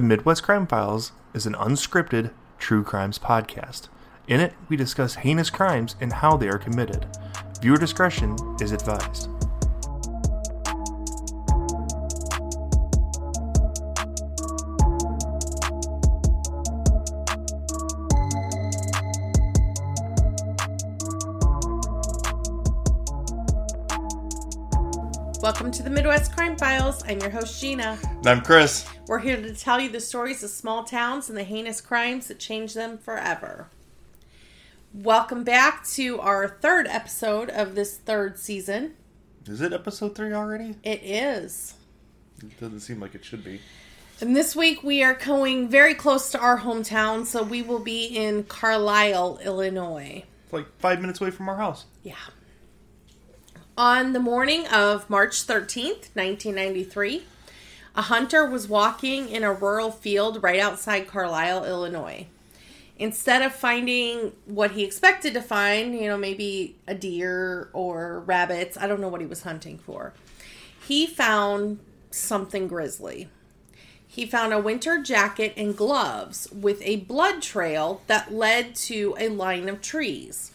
The Midwest Crime Files is an unscripted true crimes podcast. In it, we discuss heinous crimes and how they are committed. Viewer discretion is advised. Welcome to the Midwest Crime Files. I'm your host, Gina. And I'm Chris. We're here to tell you the stories of small towns and the heinous crimes that changed them forever. Welcome back to our third episode of this third season. Is it episode three already? It is. It doesn't seem like it should be. And this week we are going very close to our hometown, so we will be in Carlyle, Illinois. It's like five minutes away from our house. Yeah. On the morning of March 13th, 1993, a hunter was walking in a rural field right outside Carlyle, Illinois. Instead of finding what he expected to find, you know, maybe a deer or rabbits, I don't know what he was hunting for, he found something grisly. He found a winter jacket and gloves with a blood trail that led to a line of trees.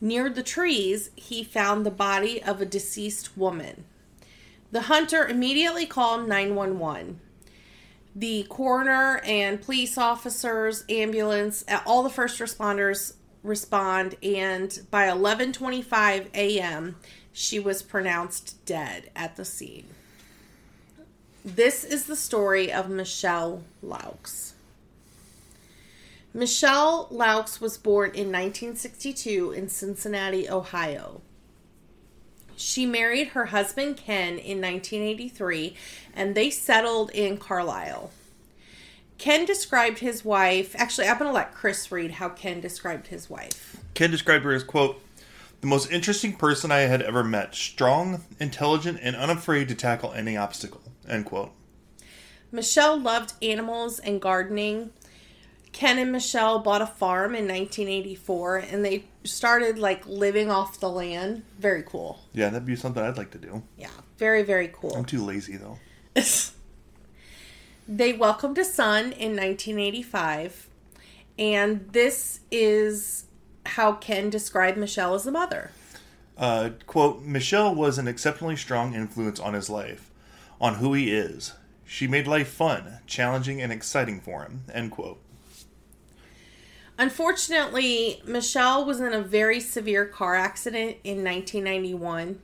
Near the trees, he found the body of a deceased woman. The hunter immediately called 911. The coroner and police officers, ambulance, all the first responders respond and by 11:25 a.m. she was pronounced dead at the scene. This is the story of Michelle Laux. Michelle Laux was born in 1962 in Cincinnati, Ohio. She married her husband Ken in 1983 and they settled in Carlyle. Ken described his wife, actually, I'm going to let Chris read how Ken described his wife. Ken described her as, quote, the most interesting person I had ever met, strong, intelligent, and unafraid to tackle any obstacle, end quote. Michelle loved animals and gardening. Ken and Michelle bought a farm in 1984 and they started like living off the land. Very cool. Yeah, that'd be something I'd like to do. Yeah, very, very cool. I'm too lazy though. they welcomed a son in 1985, and this is how Ken described Michelle as a mother. Uh, quote, Michelle was an exceptionally strong influence on his life, on who he is. She made life fun, challenging, and exciting for him, end quote. Unfortunately, Michelle was in a very severe car accident in 1991.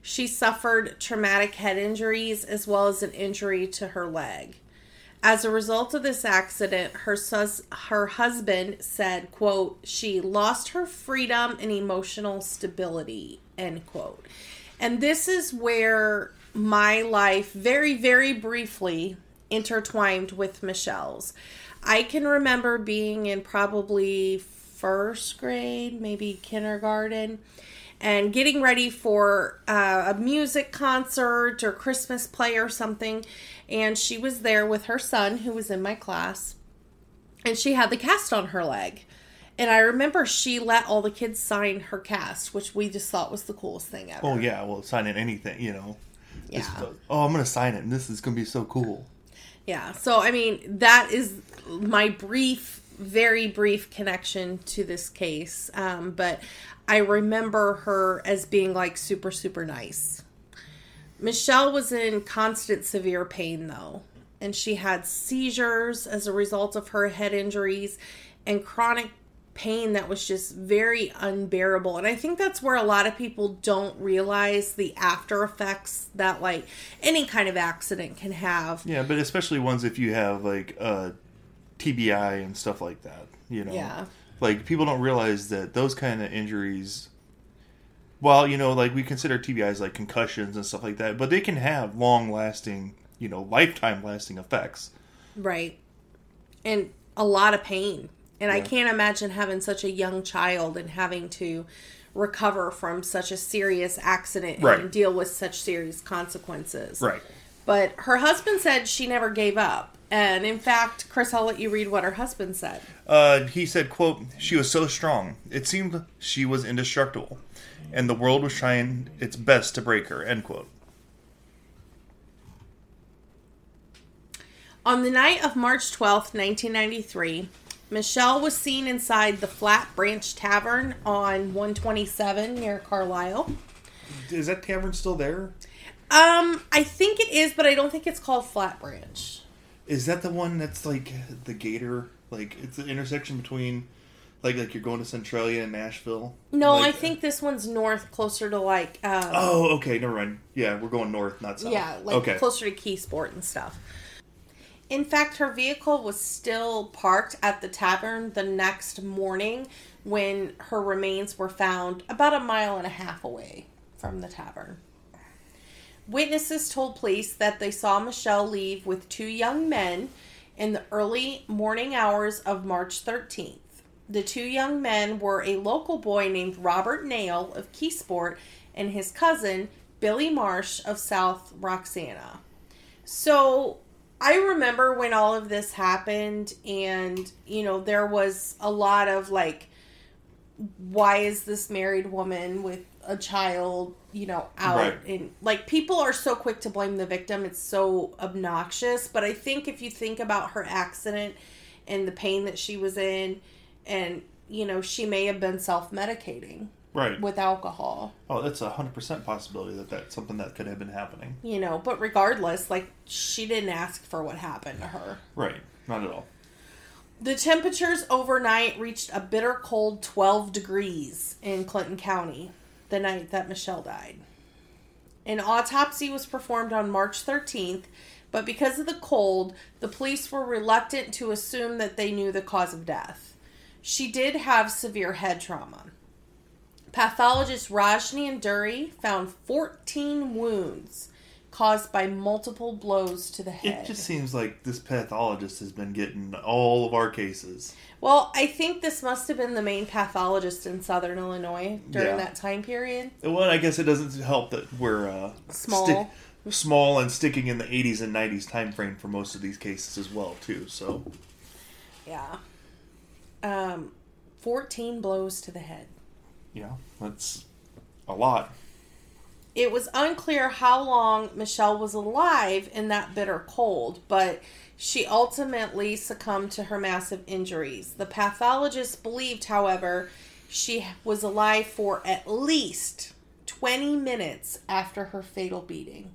She suffered traumatic head injuries as well as an injury to her leg. As a result of this accident, her sus- her husband said, quote, she lost her freedom and emotional stability, end quote. And this is where my life very, very briefly intertwined with Michelle's. I can remember being in probably first grade, maybe kindergarten, and getting ready for uh, a music concert or Christmas play or something. And she was there with her son, who was in my class, and she had the cast on her leg. And I remember she let all the kids sign her cast, which we just thought was the coolest thing ever. Oh, yeah, well, signing anything, you know. Yeah. oh, I'm going to sign it, and this is going to be so cool. Yeah. So, I mean, that is my brief, very brief connection to this case. Um, but I remember her as being like super, super nice. Michelle was in constant severe pain though, and she had seizures as a result of her head injuries and chronic pain that was just very unbearable. And I think that's where a lot of people don't realize the after effects that like any kind of accident can have. Yeah, but especially ones if you have like uh TBI and stuff like that, you know. Yeah. Like people don't realize that those kind of injuries well, you know, like we consider TBIs like concussions and stuff like that, but they can have long lasting, you know, lifetime lasting effects. Right. And a lot of pain. And Yeah. I can't imagine having such a young child and having to recover from such a serious accident Right. and deal with such serious consequences. Right. But her husband said she never gave up. And in fact, Chris, I'll let you read what her husband said. Uh, he said, quote, She was so strong. It seemed she was indestructible, and the world was trying its best to break her, end quote. On the night of March 12th, 1993, Michelle was seen inside the Flat Branch Tavern on 127 near Carlyle. Is that tavern still there? Um, I think it is, but I don't think it's called Flat Branch. Is that the one that's like the Gator? Like it's the intersection between, like like you're going to Centralia and Nashville. No, Like- I think this one's north, closer to like, um, Oh, okay, never mind. Yeah, we're going north, not south. yeah, like okay. closer to Keyesport and stuff. In fact, her vehicle was still parked at the tavern the next morning when her remains were found about a mile and a half away from the tavern. Witnesses told police that they saw Michelle leave with two young men in the early morning hours of March 13th. The two young men were a local boy named Robert Nail of Keyesport and his cousin Billy Marsh of South Roxana. So I remember when all of this happened, and you know, there was a lot of like, why is this married woman with a child, you know, out? Right. And like, people are so quick to blame the victim. It's so obnoxious. But I think if you think about her accident and the pain that she was in, and you know, she may have been self medicating right. with alcohol. Oh, that's a hundred percent possibility that that's something that could have been happening. You know, but regardless, like, she didn't ask for what happened to her. Right. Not at all. The temperatures overnight reached a bitter cold 12 degrees in Clinton County the night that Michelle died. An autopsy was performed on March 13th, but because of the cold, the police were reluctant to assume that they knew the cause of death. She did have severe head trauma. Pathologist Raj Nanduri found 14 wounds caused by multiple blows to the head. It just seems like this pathologist has been getting all of our cases. Well, I think this must have been the main pathologist in Southern Illinois during Yeah. that time period. Well, I guess it doesn't help that we're uh, Small. stick- small and sticking in the 80s and 90s time frame for most of these cases as well, too. So Yeah. Um, 14 blows to the head. Yeah, that's a lot. It was unclear how long Michelle was alive in that bitter cold, but she ultimately succumbed to her massive injuries. The pathologist believed, however, she was alive for at least 20 minutes after her fatal beating.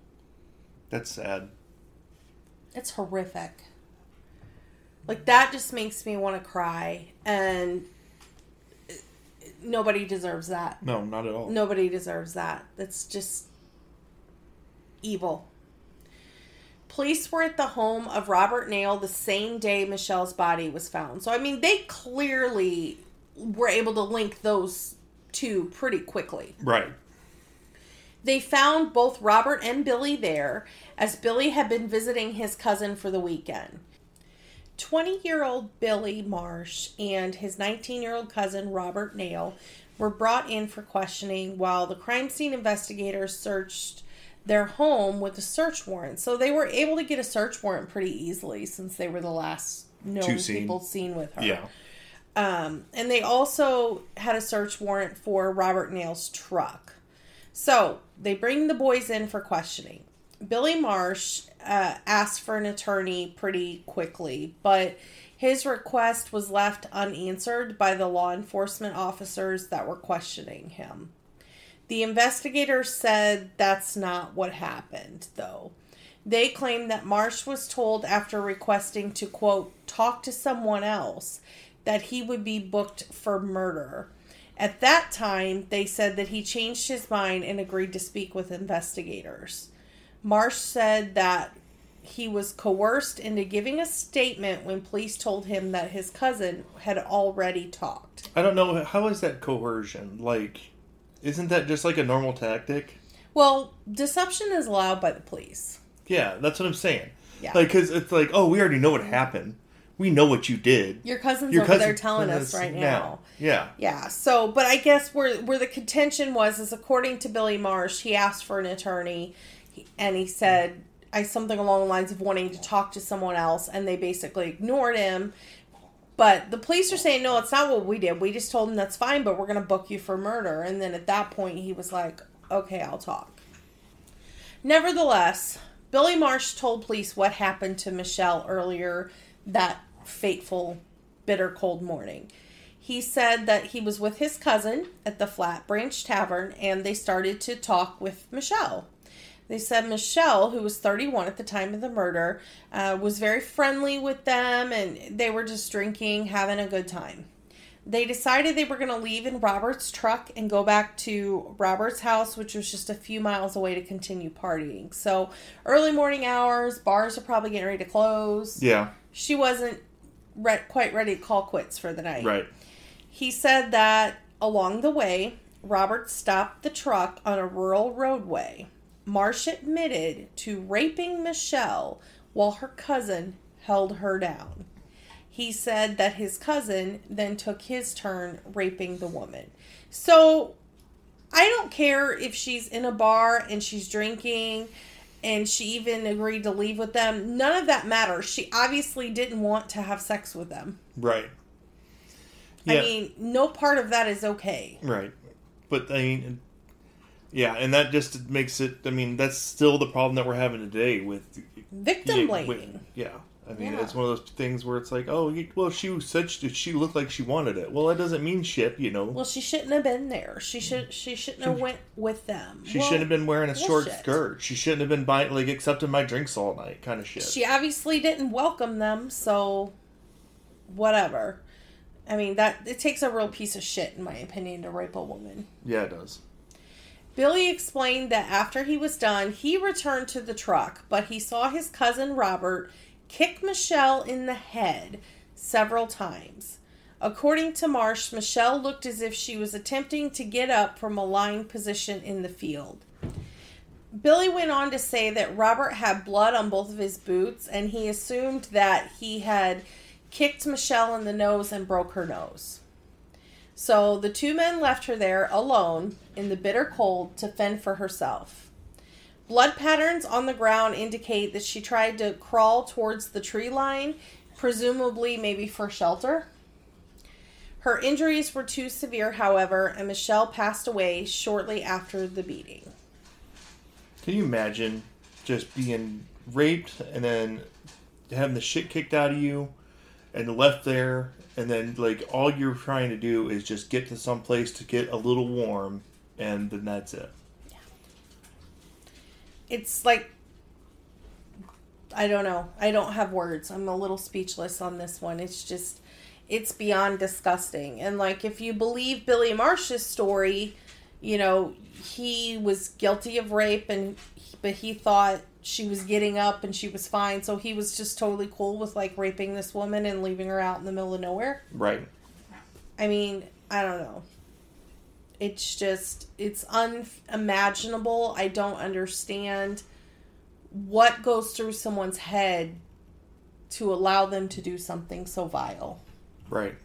That's sad. It's horrific. Like that just makes me want to cry and nobody deserves that. No, not at all. Nobody deserves that. That's just evil. Police were at the home of Robert Nail the same day Michelle's body was found. So I mean, they clearly were able to link those two pretty quickly. Right. They found both Robert and Billy there, as Billy had been visiting his cousin for the weekend. 20 year old Billy Marsh and his 19 year old cousin Robert Nail were brought in for questioning while the crime scene investigators searched their home with a search warrant. So they were able to get a search warrant pretty easily since they were the last known seen. people seen with her. Yeah. Um, and they also had a search warrant for Robert Nail's truck. So they bring the boys in for questioning. Billy Marsh uh, asked for an attorney pretty quickly, but his request was left unanswered by the law enforcement officers that were questioning him. The investigators said that's not what happened, though. They claimed that Marsh was told after requesting to, quote, talk to someone else that he would be booked for murder. At that time, they said that he changed his mind and agreed to speak with investigators. Marsh said that he was coerced into giving a statement when police told him that his cousin had already talked. I don't know. How is that coercion? Like, isn't that just like a normal tactic? Well, deception is allowed by the police. Yeah, that's what I'm saying. Yeah. Like, because it's like, oh, we already know what happened. We know what you did. Your cousin's Your over cousin there telling us right now. now. Yeah. Yeah. So, but I guess where where the contention was is according to Billy Marsh, he asked for an attorney, and he said I something along the lines of wanting to talk to someone else, and they basically ignored him. But the police are saying no, it's not what we did. We just told him that's fine, but we're going to book you for murder. And then at that point, he was like, "Okay, I'll talk." Nevertheless, Billy Marsh told police what happened to Michelle earlier that fateful, bitter cold morning. He said that he was with his cousin at the Flat Branch Tavern and they started to talk with Michelle. They said Michelle, who was 31 at the time of the murder, uh, was very friendly with them and they were just drinking, having a good time. They decided they were going to leave in Robert's truck and go back to Robert's house, which was just a few miles away to continue partying. So, early morning hours, bars are probably getting ready to close. Yeah. She wasn't re- quite ready to call quits for the night. Right. He said that along the way, Robert stopped the truck on a rural roadway. Marsh admitted to raping Michelle while her cousin held her down. He said that his cousin then took his turn raping the woman. So I don't care if she's in a bar and she's drinking and she even agreed to leave with them. None of that matters. She obviously didn't want to have sex with them. Right. I mean, no part of that is okay. Right. But I mean, yeah, and that just makes it. I mean, that's still the problem that we're having today with Victim blaming. yeah. I mean, Yeah. it's one of those things where it's like, oh, you- well, she said she, she looked like she wanted it. Well, that doesn't mean shit, you know. Well, she shouldn't have been there. She should. She shouldn't have went with them. she Well, shouldn't have been wearing a short bullshit. skirt. She shouldn't have been buying like accepting my drinks all night, kind of shit. She obviously didn't welcome them, so whatever. I mean that it takes a real piece of shit, in my opinion, to rape a woman. yeah, it does. Billy explained that after he was done, he returned to the truck, but he saw his cousin Robert kick Michelle in the head several times. According to Marsh, Michelle looked as if she was attempting to get up from a lying position in the field. Billy went on to say that Robert had blood on both of his boots, and he assumed that he had kicked Michelle in the nose and broke her nose. So the two men left her there alone in the bitter cold to fend for herself. Blood patterns on the ground indicate that she tried to crawl towards the tree line, presumably maybe for shelter. Her injuries were too severe, however, and Michelle passed away shortly after the beating. Can you imagine just being raped and then having the shit kicked out of you and left there and then like all you're trying to do is just get to some place to get a little warm and then that's it. It's like I don't know. I don't have words. I'm a little speechless on this one. It's just it's beyond disgusting. And like if you believe Billy Marsh's story, you know, he was guilty of rape and but he thought she was getting up and she was fine, so he was just totally cool with like raping this woman and leaving her out in the middle of nowhere. Right. I mean, I don't know. It's just, it's unimaginable. I don't understand what goes through someone's head to allow them to do something so vile. Right.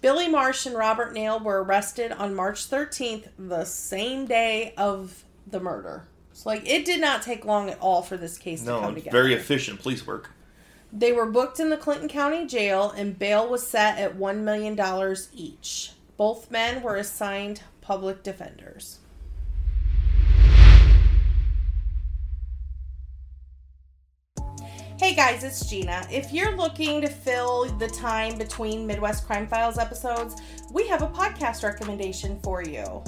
Billy Marsh and Robert Nail were arrested on March 13th, the same day of the murder. So, like, it did not take long at all for this case to No, come it's together. very efficient police work. They were booked in the Clinton County Jail, and bail was set at $1 million each. Both men were assigned public defenders. Hey guys, it's Gina. If you're looking to fill the time between Midwest Crime Files episodes, we have a podcast recommendation for you.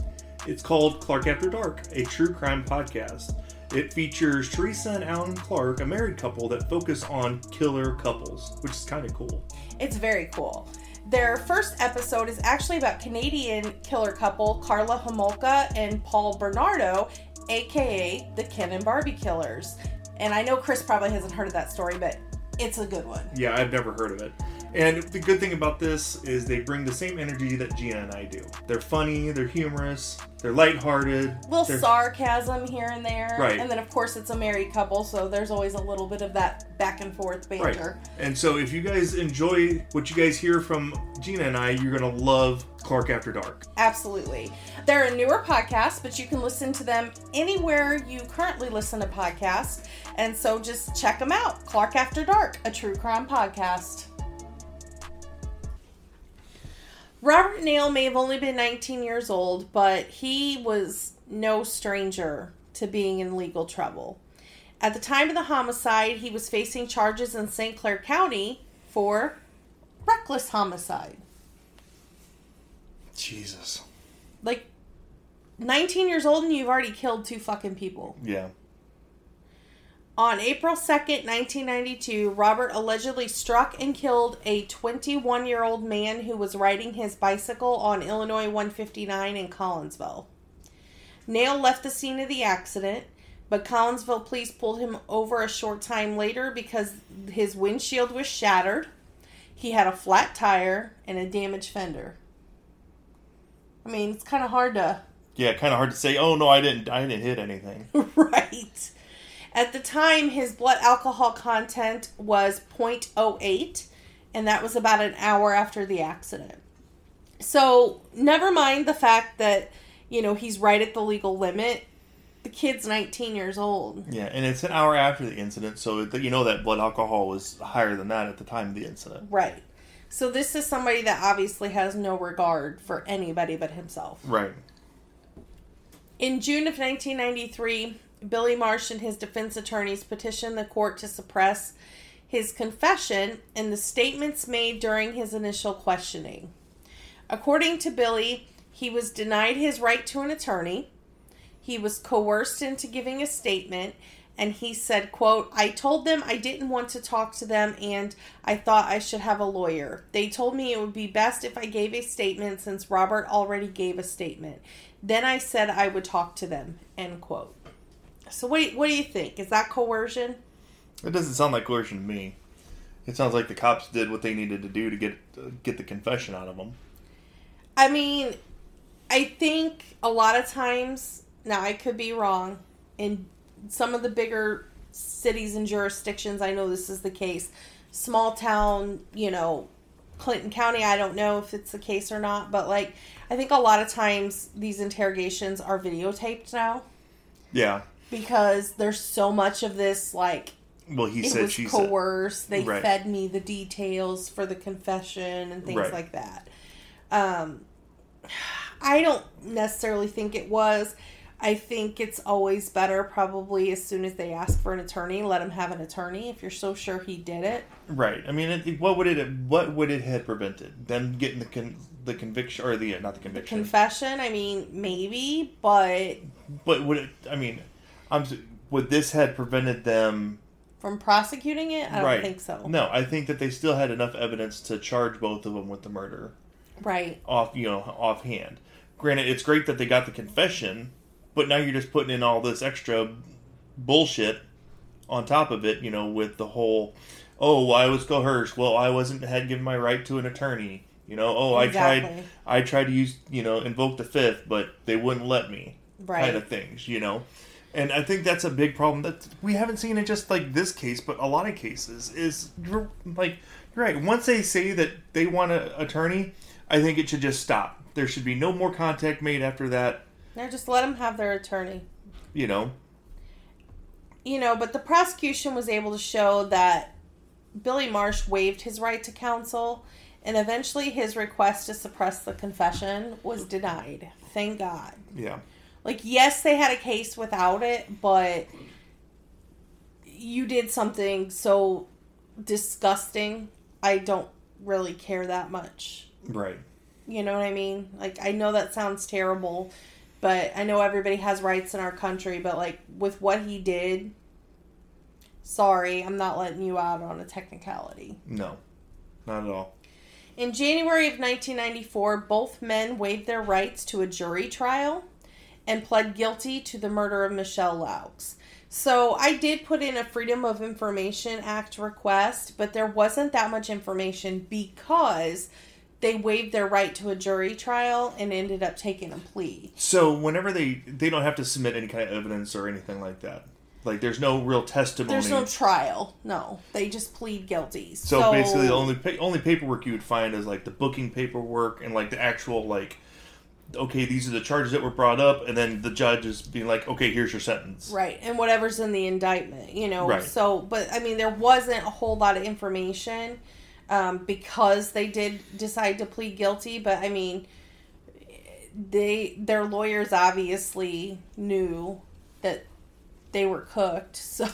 It's called Clarke After Dark, a true crime podcast. It features Teresa and Alan Clarke, a married couple that focus on killer couples, which is kind of cool. It's very cool. Their first episode is actually about Canadian killer couple Karla Homolka and Paul Bernardo, aka the Ken and Barbie killers. And I know Chris probably hasn't heard of that story, but it's a good one. Yeah, I've never heard of it. And the good thing about this is they bring the same energy that Gina and I do. They're funny, they're humorous, they're lighthearted. A little they're, sarcasm here and there. Right. And then, of course, it's a married couple, so there's always a little bit of that back and forth banter. Right. And so if you guys enjoy what you guys hear from Gina and I, you're going to love Clarke After Dark. Absolutely. They're a newer podcast, but you can listen to them anywhere you currently listen to podcasts. And so just check them out. Clarke After Dark, a true crime podcast. Robert Nail may have only been 19 years old, but he was no stranger to being in legal trouble. At the time of the homicide, he was facing charges in St. Clair County for reckless homicide. Jesus. Like 19 years old and you've already killed two fucking people. Yeah. On April 2nd, 1992, Robert allegedly struck and killed a 21 year old man who was riding his bicycle on Illinois 159 in Collinsville. Nail left the scene of the accident, but Collinsville police pulled him over a short time later because his windshield was shattered, he had a flat tire, and a damaged fender. I mean, it's kind of hard to Yeah, kind of hard to say. Oh no, I didn't. I didn't hit anything. right. At the time, his blood alcohol content was 0.08, and that was about an hour after the accident. So, never mind the fact that, you know, he's right at the legal limit. The kid's 19 years old. Yeah, and it's an hour after the incident, so you know that blood alcohol was higher than that at the time of the incident. Right. So, this is somebody that obviously has no regard for anybody but himself. Right. In June of 1993, Billy Marsh and his defense attorneys petitioned the court to suppress his confession and the statements made during his initial questioning. According to Billy, he was denied his right to an attorney. He was coerced into giving a statement and he said, quote, I told them I didn't want to talk to them and I thought I should have a lawyer. They told me it would be best if I gave a statement since Robert already gave a statement. Then I said I would talk to them, end quote. So what do you, what do you think? Is that coercion? It doesn't sound like coercion to me. It sounds like the cops did what they needed to do to get uh, get the confession out of them. I mean, I think a lot of times, now I could be wrong, in some of the bigger cities and jurisdictions, I know this is the case. Small town, you know, Clinton County, I don't know if it's the case or not, but like, I think a lot of times these interrogations are videotaped now Yeah. Because there's so much of this, like, Well, he said was she said. coerced. They Right. fed me the details for the confession and things Right. like that. Um, I don't necessarily think it was. I think it's always better, probably as soon as they ask for an attorney, let him have an attorney if you're so sure he did it. Right. I mean, it, what would it what would it have prevented them getting the con, the conviction or the not the conviction? Confession, I mean, maybe, but but would it? I mean, I'm would this had prevented them? from prosecuting it, I don't right. think so. No, I think that they still had enough evidence to charge both of them with the murder Right. off you know offhand. Granted, it's great that they got the confession, but now you're just putting in all this extra bullshit on top of it. You know, with the whole, oh, well, I was coerced. Well, I wasn't had given my right to an attorney. You know, oh, I tried, I tried to use, you know, invoke the fifth, but they wouldn't let me. Right. Kind of things, you know. And I think that's a big problem that we haven't seen in just like this case, but a lot of cases is you're like you're right. Once they say that they want an attorney, I think it should just stop. There should be no more contact made after that. Now just let them have their attorney. You know, you know, but the prosecution was able to show that Billy Marsh waived his right to counsel, and eventually his request to suppress the confession was denied. Thank God. yeah, Like, yes, they had a case without it, but you did something so disgusting. I don't really care that much. right. You know what I mean? Like, I know that sounds terrible, but I know everybody has rights in our country, but like, with what he did, sorry, I'm not letting you out on a technicality. No, not at all. In January of 1994, both men waived their rights to a jury trial and pled guilty to the murder of Michelle Laux. So I did put in a Freedom of Information Act request, but there wasn't that much information because they waived their right to a jury trial and ended up taking a plea. So whenever they they don't have to submit any kind of evidence or anything like that. Like there's no real testimony. There's no trial. No, they just plead guilty. so, basically, the only pa- only paperwork you would find is like the booking paperwork and like the actual like, okay, these are the charges that were brought up, and then the judge is being like, okay, here's your sentence. Right, and whatever's in the indictment, you know. Right. So, but I mean, there wasn't a whole lot of information um, because they did decide to plead guilty. But I mean, they their lawyers obviously knew that they were cooked. So,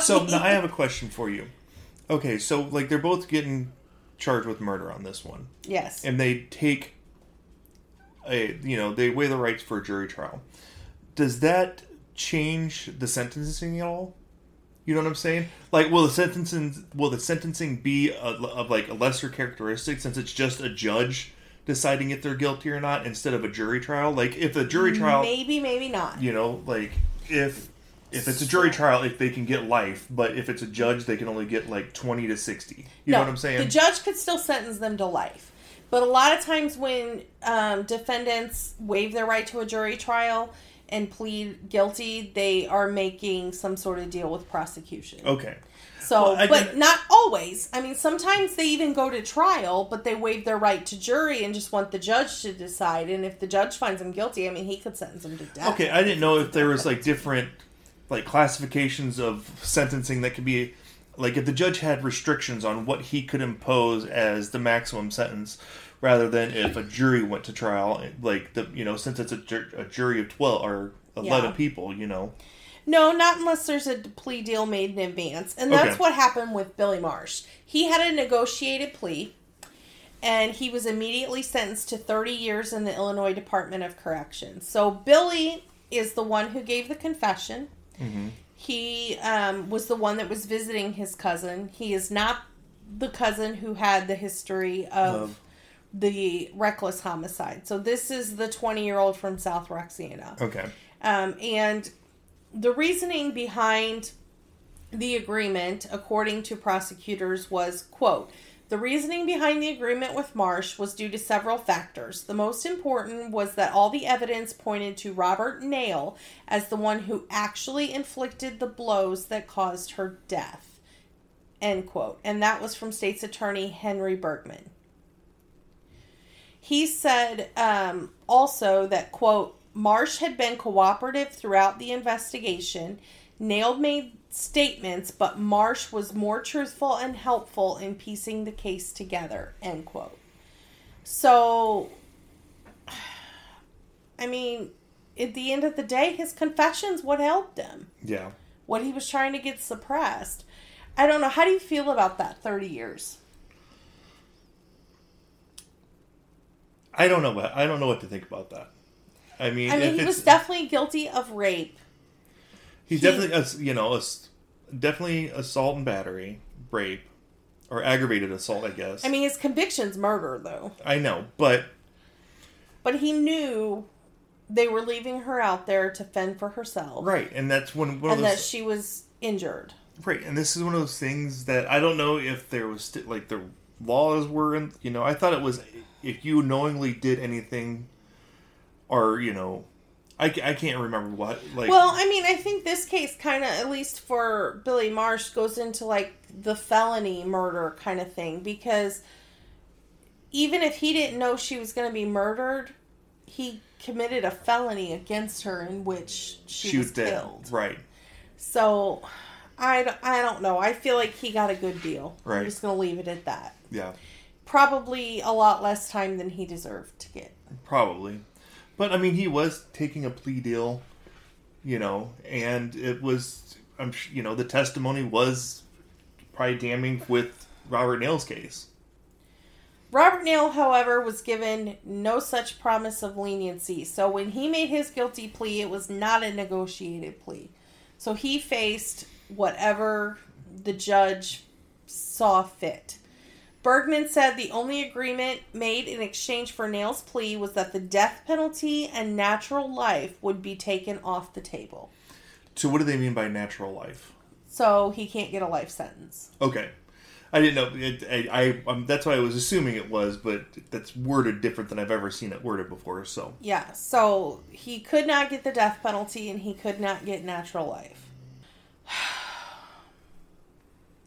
So now I have a question for you. Okay, so like they're both getting charged with murder on this one, yes, and they take a you know they weigh the rights for a jury trial. Does that change the sentencing at all? You know what I'm saying? Like, will the sentencing will the sentencing be a, of like a lesser characteristic since it's just a judge deciding if they're guilty or not instead of a jury trial? Like, if a jury trial, maybe, maybe not. you know, like if if it's a jury trial, if they can get life, but if it's a judge, they can only get like twenty to sixty. You know what I'm saying? The judge could still sentence them to life. But a lot of times when um, defendants waive their right to a jury trial and plead guilty, they are making some sort of deal with prosecution. okay. So, Well, but not always. I mean, sometimes they even go to trial, but they waive their right to jury and just want the judge to decide. And if the judge finds them guilty, I mean, he could sentence them to death. Okay, I didn't know if there was like different like classifications of sentencing that could be like if the judge had restrictions on what he could impose as the maximum sentence rather than if a jury went to trial like the you know since it's a, a jury of 12 or 11 Yeah. people you know No, not unless there's a plea deal made in advance. And that's Okay. what happened with Billy Marsh. He had a negotiated plea, and he was immediately sentenced to 30 years in the Illinois Department of Corrections. So Billy is the one who gave the confession. Mm-hmm. He um, was the one that was visiting his cousin. He is not the cousin who had the history of the reckless homicide. So this is the 20 year old from South Roxana. okay Um, and the reasoning behind the agreement, according to prosecutors, was quote, the reasoning behind the agreement with Marsh was due to several factors. The most important was that all the evidence pointed to Robert Nail as the one who actually inflicted the blows that caused her death. End quote. And that was from state's attorney Henry Bergman. He said um, also that, quote, Marsh had been cooperative throughout the investigation. Nail made statements, but Marsh was more truthful and helpful in piecing the case together, end quote. So, I mean, at the end of the day, his confessions what helped him. yeah What he was trying to get suppressed. I don't know. How do you feel about that 30 years? i don't know what i don't know what to think about that i mean, I mean, he was definitely guilty of rape. He's he- definitely a, you know definitely assault and battery rape or aggravated assault i guess I mean, his conviction's murder, though. i know but But he knew they were leaving her out there to fend for herself. right and that's when one of And those that she was injured. Right, and this is one of those things that I don't know if there was st- like the laws were in. You know, I thought it was if you knowingly did anything, or you know, I, I can't remember what like. Well, I mean, I think this case kind of, at least for Billy Marsh, goes into like the felony murder kind of thing because even if he didn't know she was going to be murdered, he committed a felony against her in which she she was was dead. killed. Right, So I, don't- I don't know. I feel like he got a good deal. Right. I'm just going to leave it at that. yeah, Probably a lot less time than he deserved to get. probably. But I mean, he was taking a plea deal, you know, and it was. I'm you know the testimony was probably damning with Robert Nail's case. Robert Nail, however, was given no such promise of leniency. So when he made his guilty plea, it was not a negotiated plea. So he faced whatever the judge saw fit. Bergman said the only agreement made in exchange for Nail's plea was that the death penalty and natural life would be taken off the table. So what do they mean by natural life? So he can't get a life sentence. Okay. I didn't know. It, I, I um, that's what I was assuming it was, but that's worded different than I've ever seen it worded before. So Yeah, so he could not get the death penalty and he could not get natural life.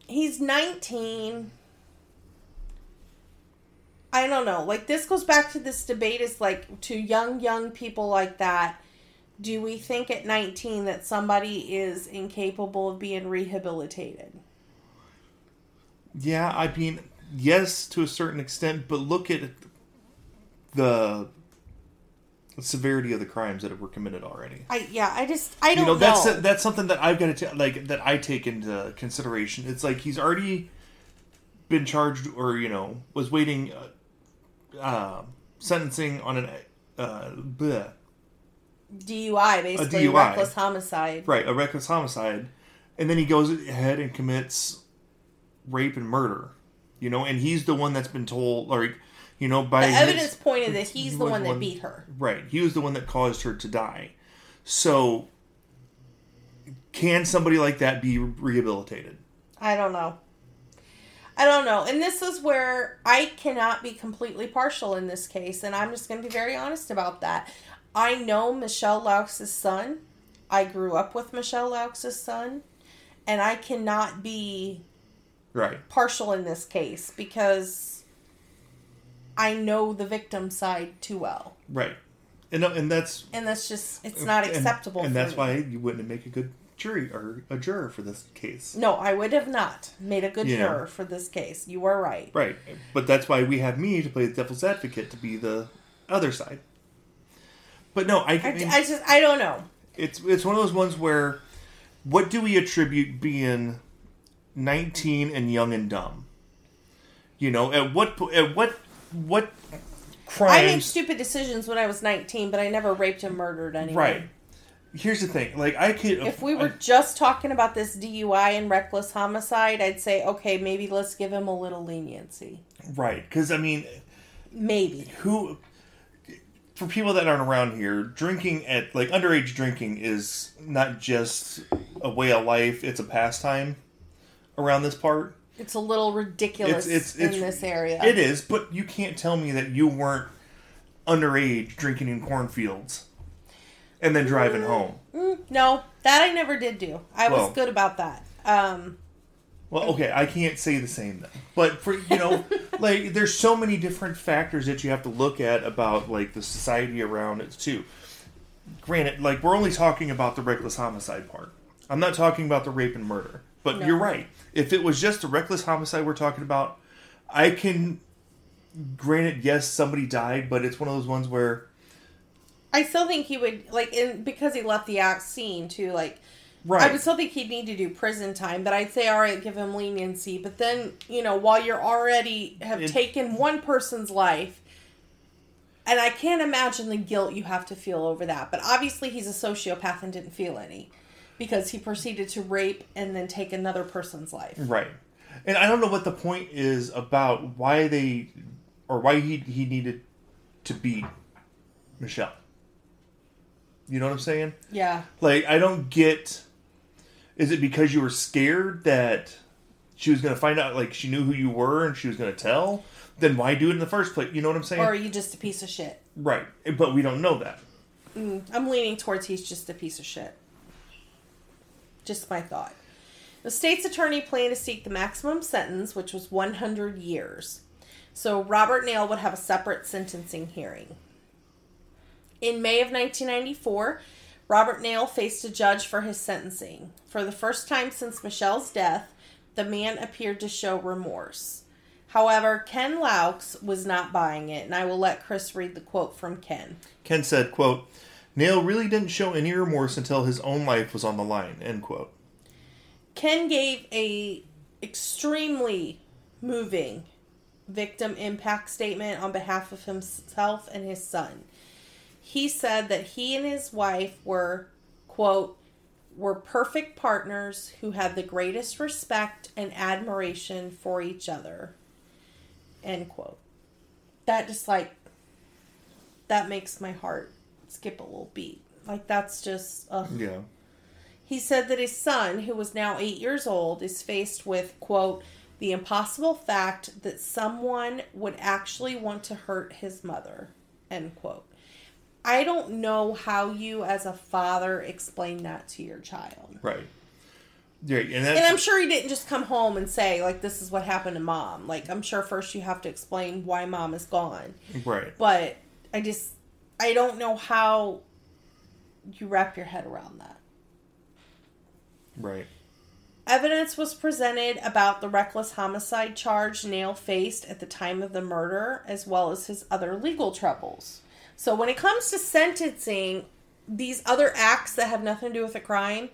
He's 19. I don't know. Like, this goes back to this debate is like, to young, young people like that, do we think at 19 that somebody is incapable of being rehabilitated? yeah, I mean, yes, to a certain extent, but look at the severity of the crimes that were committed already. I yeah, I just I don't you know, that's know. that's something that I've got to ta- like that I take into consideration. It's like he's already been charged, or you know, was waiting uh, uh, sentencing on an uh, bleh, DUI, basically DUI. reckless homicide. right a reckless homicide, and then he goes ahead and commits rape and murder. You know, and he's the one that's been told, like, you know, by The his- evidence pointed that he's he the was one that beat her. Right. He was the one that caused her to die. So, can somebody like that be rehabilitated? I don't know. I don't know. And this is where I cannot be completely partial in this case. And I'm just going to be very honest about that. I know Michelle Laux's son. I grew up with Michelle Laux's son. And I cannot be Right. partial in this case because I know the victim side too well. Right. And uh, and that's And that's just, it's not and- acceptable. And, for that's me. why you wouldn't make a good jury or a juror for this case. No, I would have not made a good Yeah. juror for this case. You are right. Right. But that's why we have me to play the devil's advocate to be the other side. But no, I, I, I mean, I just, I don't know. it's it's one of those ones where what do we attribute being 19 and young and dumb you know at what po- at what what crime I made crimes stupid decisions when I was 19, but I never raped and murdered anyone. right here's the thing like i could If we were just talking about this DUI and reckless homicide, I'd say, okay, maybe let's give him a little leniency. right because i mean Maybe. who for people that aren't around here drinking at like underage drinking is not just a way of life it's a pastime around this part It's a little ridiculous It's- it's- in it's- this area. It is, but you can't tell me that you weren't underage drinking in cornfields and then driving home. Mm, no, that I never did do. I Well- was good about that. Um, Well, okay, I can't say the same though. But for you know, like there's so many different factors that you have to look at about like the society around it too. Granted, like we're only talking about the reckless homicide part. I'm not talking about the rape and murder. But No. you're right. If it was just a reckless homicide we're talking about, I can granted yes somebody died, but it's one of those ones where I still think he would like, in because he left the act scene too. Like, right I would still think he'd need to do prison time, but I'd say, all right, give him leniency. But then, you know, while you're already have It- taken one person's life, and I can't imagine the guilt you have to feel over that. But obviously, he's a sociopath and didn't feel any because he proceeded to rape and then take another person's life. Right. And I don't know what the point is about why they or why he he needed to beat Michelle. You know what I'm saying? Yeah. Like I don't get is it because you were scared that she was going to find out like she knew who you were and she was going to tell? Then why do it in the first place? You know what I'm saying? Or are you just a piece of shit? right. But we don't know that. Mm, I'm leaning towards he's just a piece of shit. Just my thought. The state's attorney planned to seek the maximum sentence, which was 100 years. So Robert Nail would have a separate sentencing hearing. In May of 1994, Robert Nail faced a judge for his sentencing. For the first time since Michelle's death, the man appeared to show remorse. However, Ken Laux was not buying it, and I will let Chris read the quote from Ken. Ken said, quote, Nail really didn't show any remorse until his own life was on the line, end quote. Ken gave a extremely moving victim impact statement on behalf of himself and his son. He said that he and his wife were quote were perfect partners who had the greatest respect and admiration for each other. End quote. That just like that makes my heart skip a little beat. Like that's just ugh. Yeah. He said that his son, who was now eight years old, is faced with, quote, the impossible fact that someone would actually want to hurt his mother, end quote. I don't know how you, as a father, explain that to your child. Right. Yeah, and And I'm sure he didn't just come home and say, like, this is what happened to mom. Like, I'm sure first you have to explain why mom is gone. right. But I just, I don't know how you wrap your head around that. Right. Evidence was presented about the reckless homicide charge Nail faced at the time of the murder, as well as his other legal troubles. So when it comes to sentencing, these other acts that have nothing to do with a crime,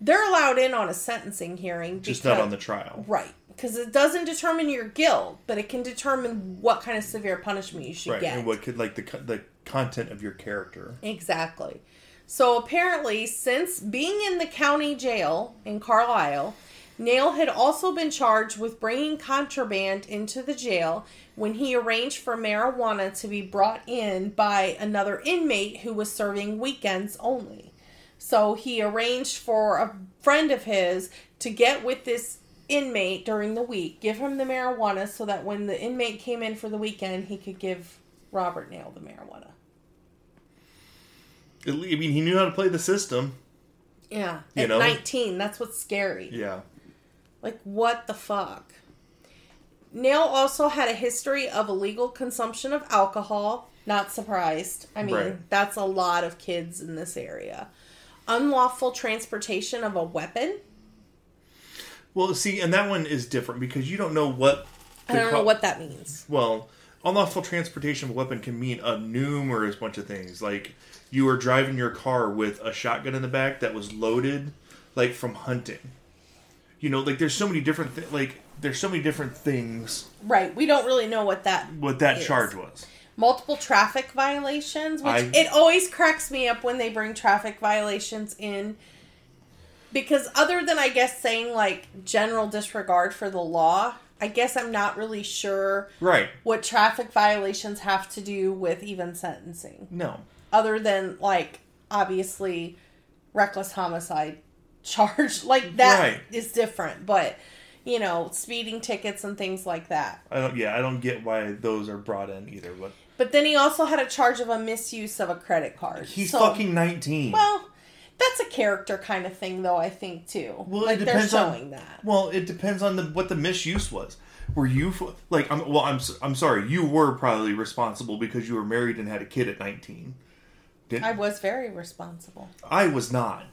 they're allowed in on a sentencing hearing. Just not on the trial. Right. Because it doesn't determine your guilt, but it can determine what kind of severe punishment you should Right. get. And what could like the the content of your character. Exactly. So apparently, since being in the county jail in Carlyle, Nail had also been charged with bringing contraband into the jail when he arranged for marijuana to be brought in by another inmate who was serving weekends only. So he arranged for a friend of his to get with this inmate during the week, give him the marijuana so that when the inmate came in for the weekend, he could give Robert Nail the marijuana. I mean, he knew how to play the system. Yeah. You At know? 19, that's what's scary. Yeah. Like, what the fuck? Nail also had a history of illegal consumption of alcohol. Not surprised. I mean, Right. that's a lot of kids in this area. Unlawful transportation of a weapon. Well, see, and that one is different because you don't know what. I don't co- know what that means. Well, unlawful transportation of a weapon can mean a numerous bunch of things. Like you were driving your car with a shotgun in the back that was loaded, like from hunting. You know, like there's so many different th- like there's so many different things Right. We don't really know what that. what that charge was. Multiple traffic violations, which I- it always cracks me up when they bring traffic violations in. Because other than, I guess, saying like general disregard for the law, I guess I'm not really sure Right. what traffic violations have to do with even sentencing. No. Other than, like, obviously, reckless homicide charge. Like, that is Right. different. But, you know, speeding tickets and things like that. I don't yeah, I don't get why those are brought in either, but But then he also had a charge of a misuse of a credit card. he's So- fucking 19. Well, that's a character kind of thing, though. I think too. Well, like it they're depends showing on that. Well, it depends on the what the misuse was. Were you like I'm well I'm I'm sorry, you were probably responsible because you were married and had a kid at 19. Didn't, I was very responsible. I was not.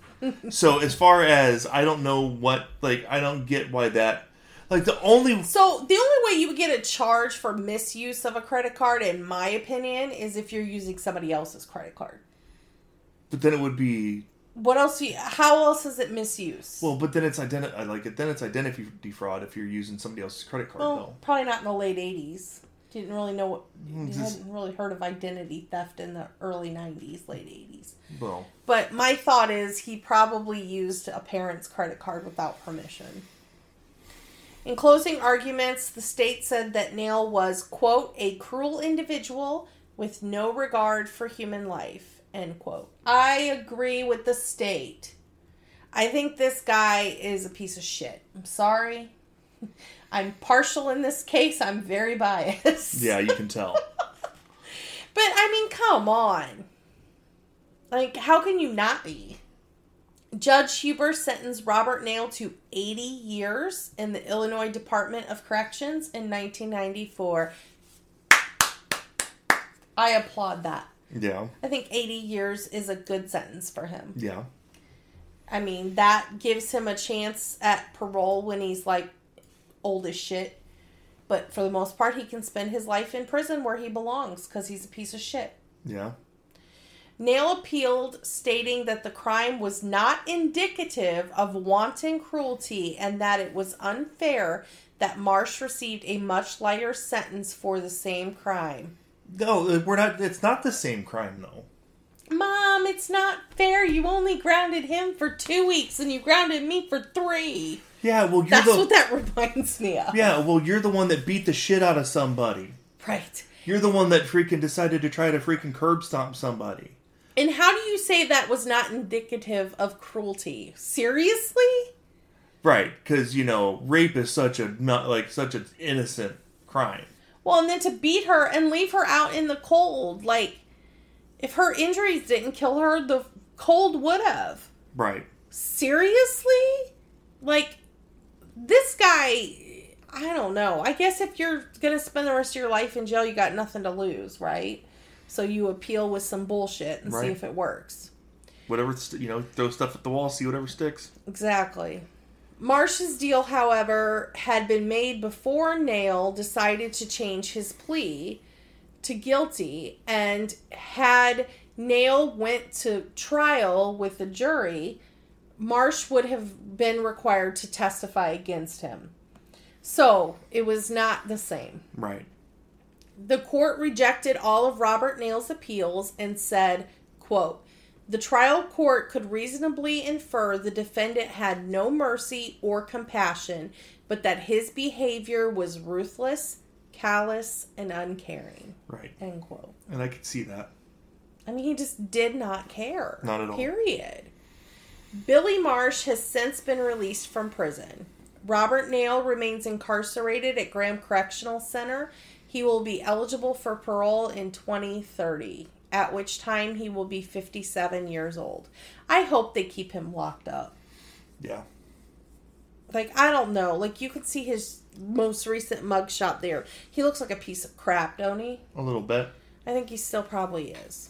So as far as I don't know what like I don't get why that like the only So the only way you would get a charge for misuse of a credit card, in my opinion, is if you're using somebody else's credit card. but then it would be What else? You, how else is it misuse? well but then it's identi- I like it then it's identity fraud if you're using somebody else's credit card Well, though. probably not in the late '80s. Didn't really know what. Mm, You this- hadn't really heard of identity theft in the early '90s, late '80s. Well, But my thought is he probably used a parent's credit card without permission. In closing arguments, the state said that Nail was, quote, a cruel individual with no regard for human life, end quote. I agree with the state. I think this guy is a piece of shit. I'm sorry. I'm partial in this case. I'm very biased. yeah, you can tell. But I mean, come on. Like, how can you not be? Judge Huber sentenced Robert Nail to 80 years in the Illinois Department of Corrections in 1994. I applaud that. yeah. I think 80 years is a good sentence for him. Yeah. I mean, that gives him a chance at parole when he's like old as shit. But for the most part, he can spend his life in prison where he belongs because he's a piece of shit. Yeah. Nail appealed, stating that the crime was not indicative of wanton cruelty and that it was unfair that Marsh received a much lighter sentence for the same crime. No, we're not it's not the same crime though. Mom, it's not fair. You only grounded him for two weeks and you grounded me for three. Yeah, well you're That's the what that reminds me of. Yeah, well you're the one that beat the shit out of somebody. Right. You're the one that freaking decided to try to freaking curb stomp somebody. And how do you say that was not indicative of cruelty? Seriously? Right, because you know, rape is such a not like such an innocent crime. Well, and then to beat her and leave her out in the cold, like if her injuries didn't kill her, the cold would have. Right. Seriously? Like this guy I don't know. I guess if you're going to spend the rest of your life in jail, you got nothing to lose, right? So you appeal with some bullshit and see if it works. Whatever st- you know, throw stuff at the wall, see whatever sticks. Exactly. Marsh's deal, however, had been made before Nail decided to change his plea to guilty and had Nail went to trial with the jury, Marsh would have been required to testify against him. So it was not the same. Right. The court rejected all of Robert Nail's appeals and said, quote, the trial court could reasonably infer the defendant had no mercy or compassion, but that his behavior was ruthless, callous, and uncaring. Right. End quote. And I could see that. I mean, he just did not care. Not at all. Period. Billy Marsh has since been released from prison. Robert Nail remains incarcerated at Graham Correctional Center. He will be eligible for parole in 2030, at which time he will be 57 years old. I hope they keep him locked up. Yeah. Like, I don't know. Like, you could see his most recent mugshot there. He looks like a piece of crap, don't he? A little bit. I think he still probably is.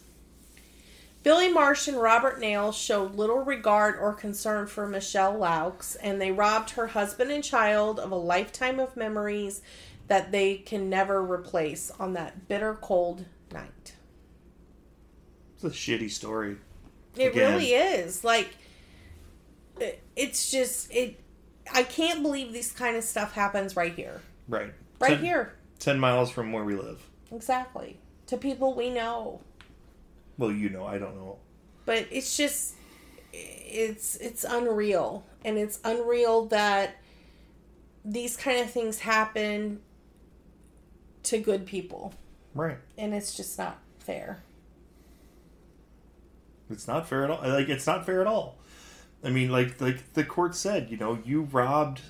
Billy Marsh and Robert Nail showed little regard or concern for Michelle Laux, and they robbed her husband and child of a lifetime of memories that they can never replace on that bitter cold night. It's a shitty story. It Again. really is. Like, it's just, it. I can't believe this kind of stuff happens right here. Right. Right Ten- here. 10 miles from where we live. Exactly. To people we know. Well, you know, I don't know. but it's just it's it's unreal and it's unreal that these kind of things happen to good people Right. and it's just not fair It's not fair at all. Like it's not fair at all. I mean, like like the court said, you know, you robbed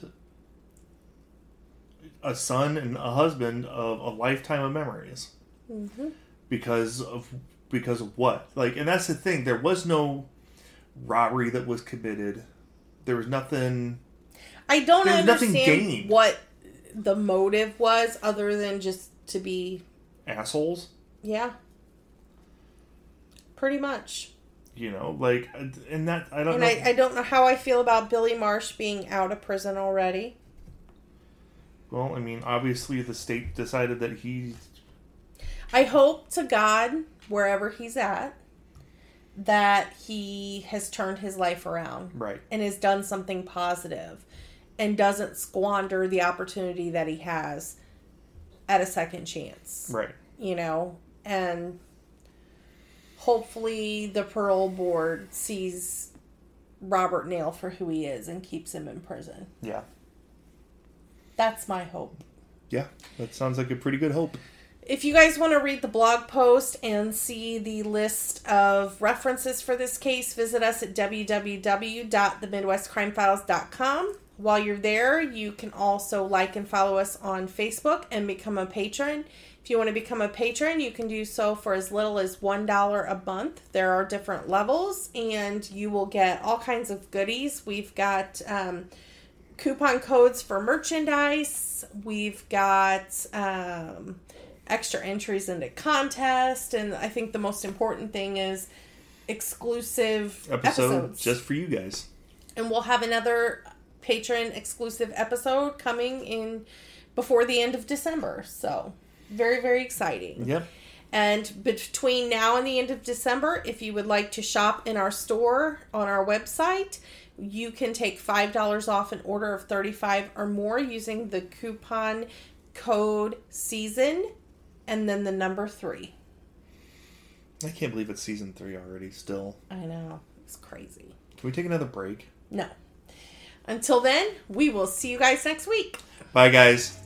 a son and a husband of a lifetime of memories mm-hmm. because of because of what? Like, and that's the thing. There was no robbery that was committed. There was nothing. i don't understand what the motive was other than just to be assholes. yeah pretty much You know, like, and that I don't and know. I, I don't know how i feel about billy marsh being out of prison already well, I mean, obviously the state decided that he. I hope to God, wherever he's at, that he has turned his life around Right. and has done something positive and doesn't squander the opportunity that he has at a second chance. Right. You know, and hopefully the parole board sees Robert Nail for who he is and keeps him in prison. Yeah. That's my hope. Yeah. That sounds like a pretty good hope. If you guys want to read the blog post and see the list of references for this case, visit us at www.themidwestcrimefiles.com. While you're there, you can also like and follow us on Facebook and become a patron. If you want to become a patron, you can do so for as little as $1 a month. There are different levels, and you will get all kinds of goodies. We've got um, coupon codes for merchandise. We've got um, extra entries into contest, and I think the most important thing is exclusive Episode episodes. just for you guys. and we'll have another patron exclusive episode coming in before the end of December. So very very exciting. Yep. And between now and the end of December, if you would like to shop in our store on our website, you can take $5 off an order of 35 or more using the coupon code season and then the number 3. I can't believe it's season three already. Still, I know. It's crazy. can we take another break? No. Until then, we will see you guys next week. Bye, guys.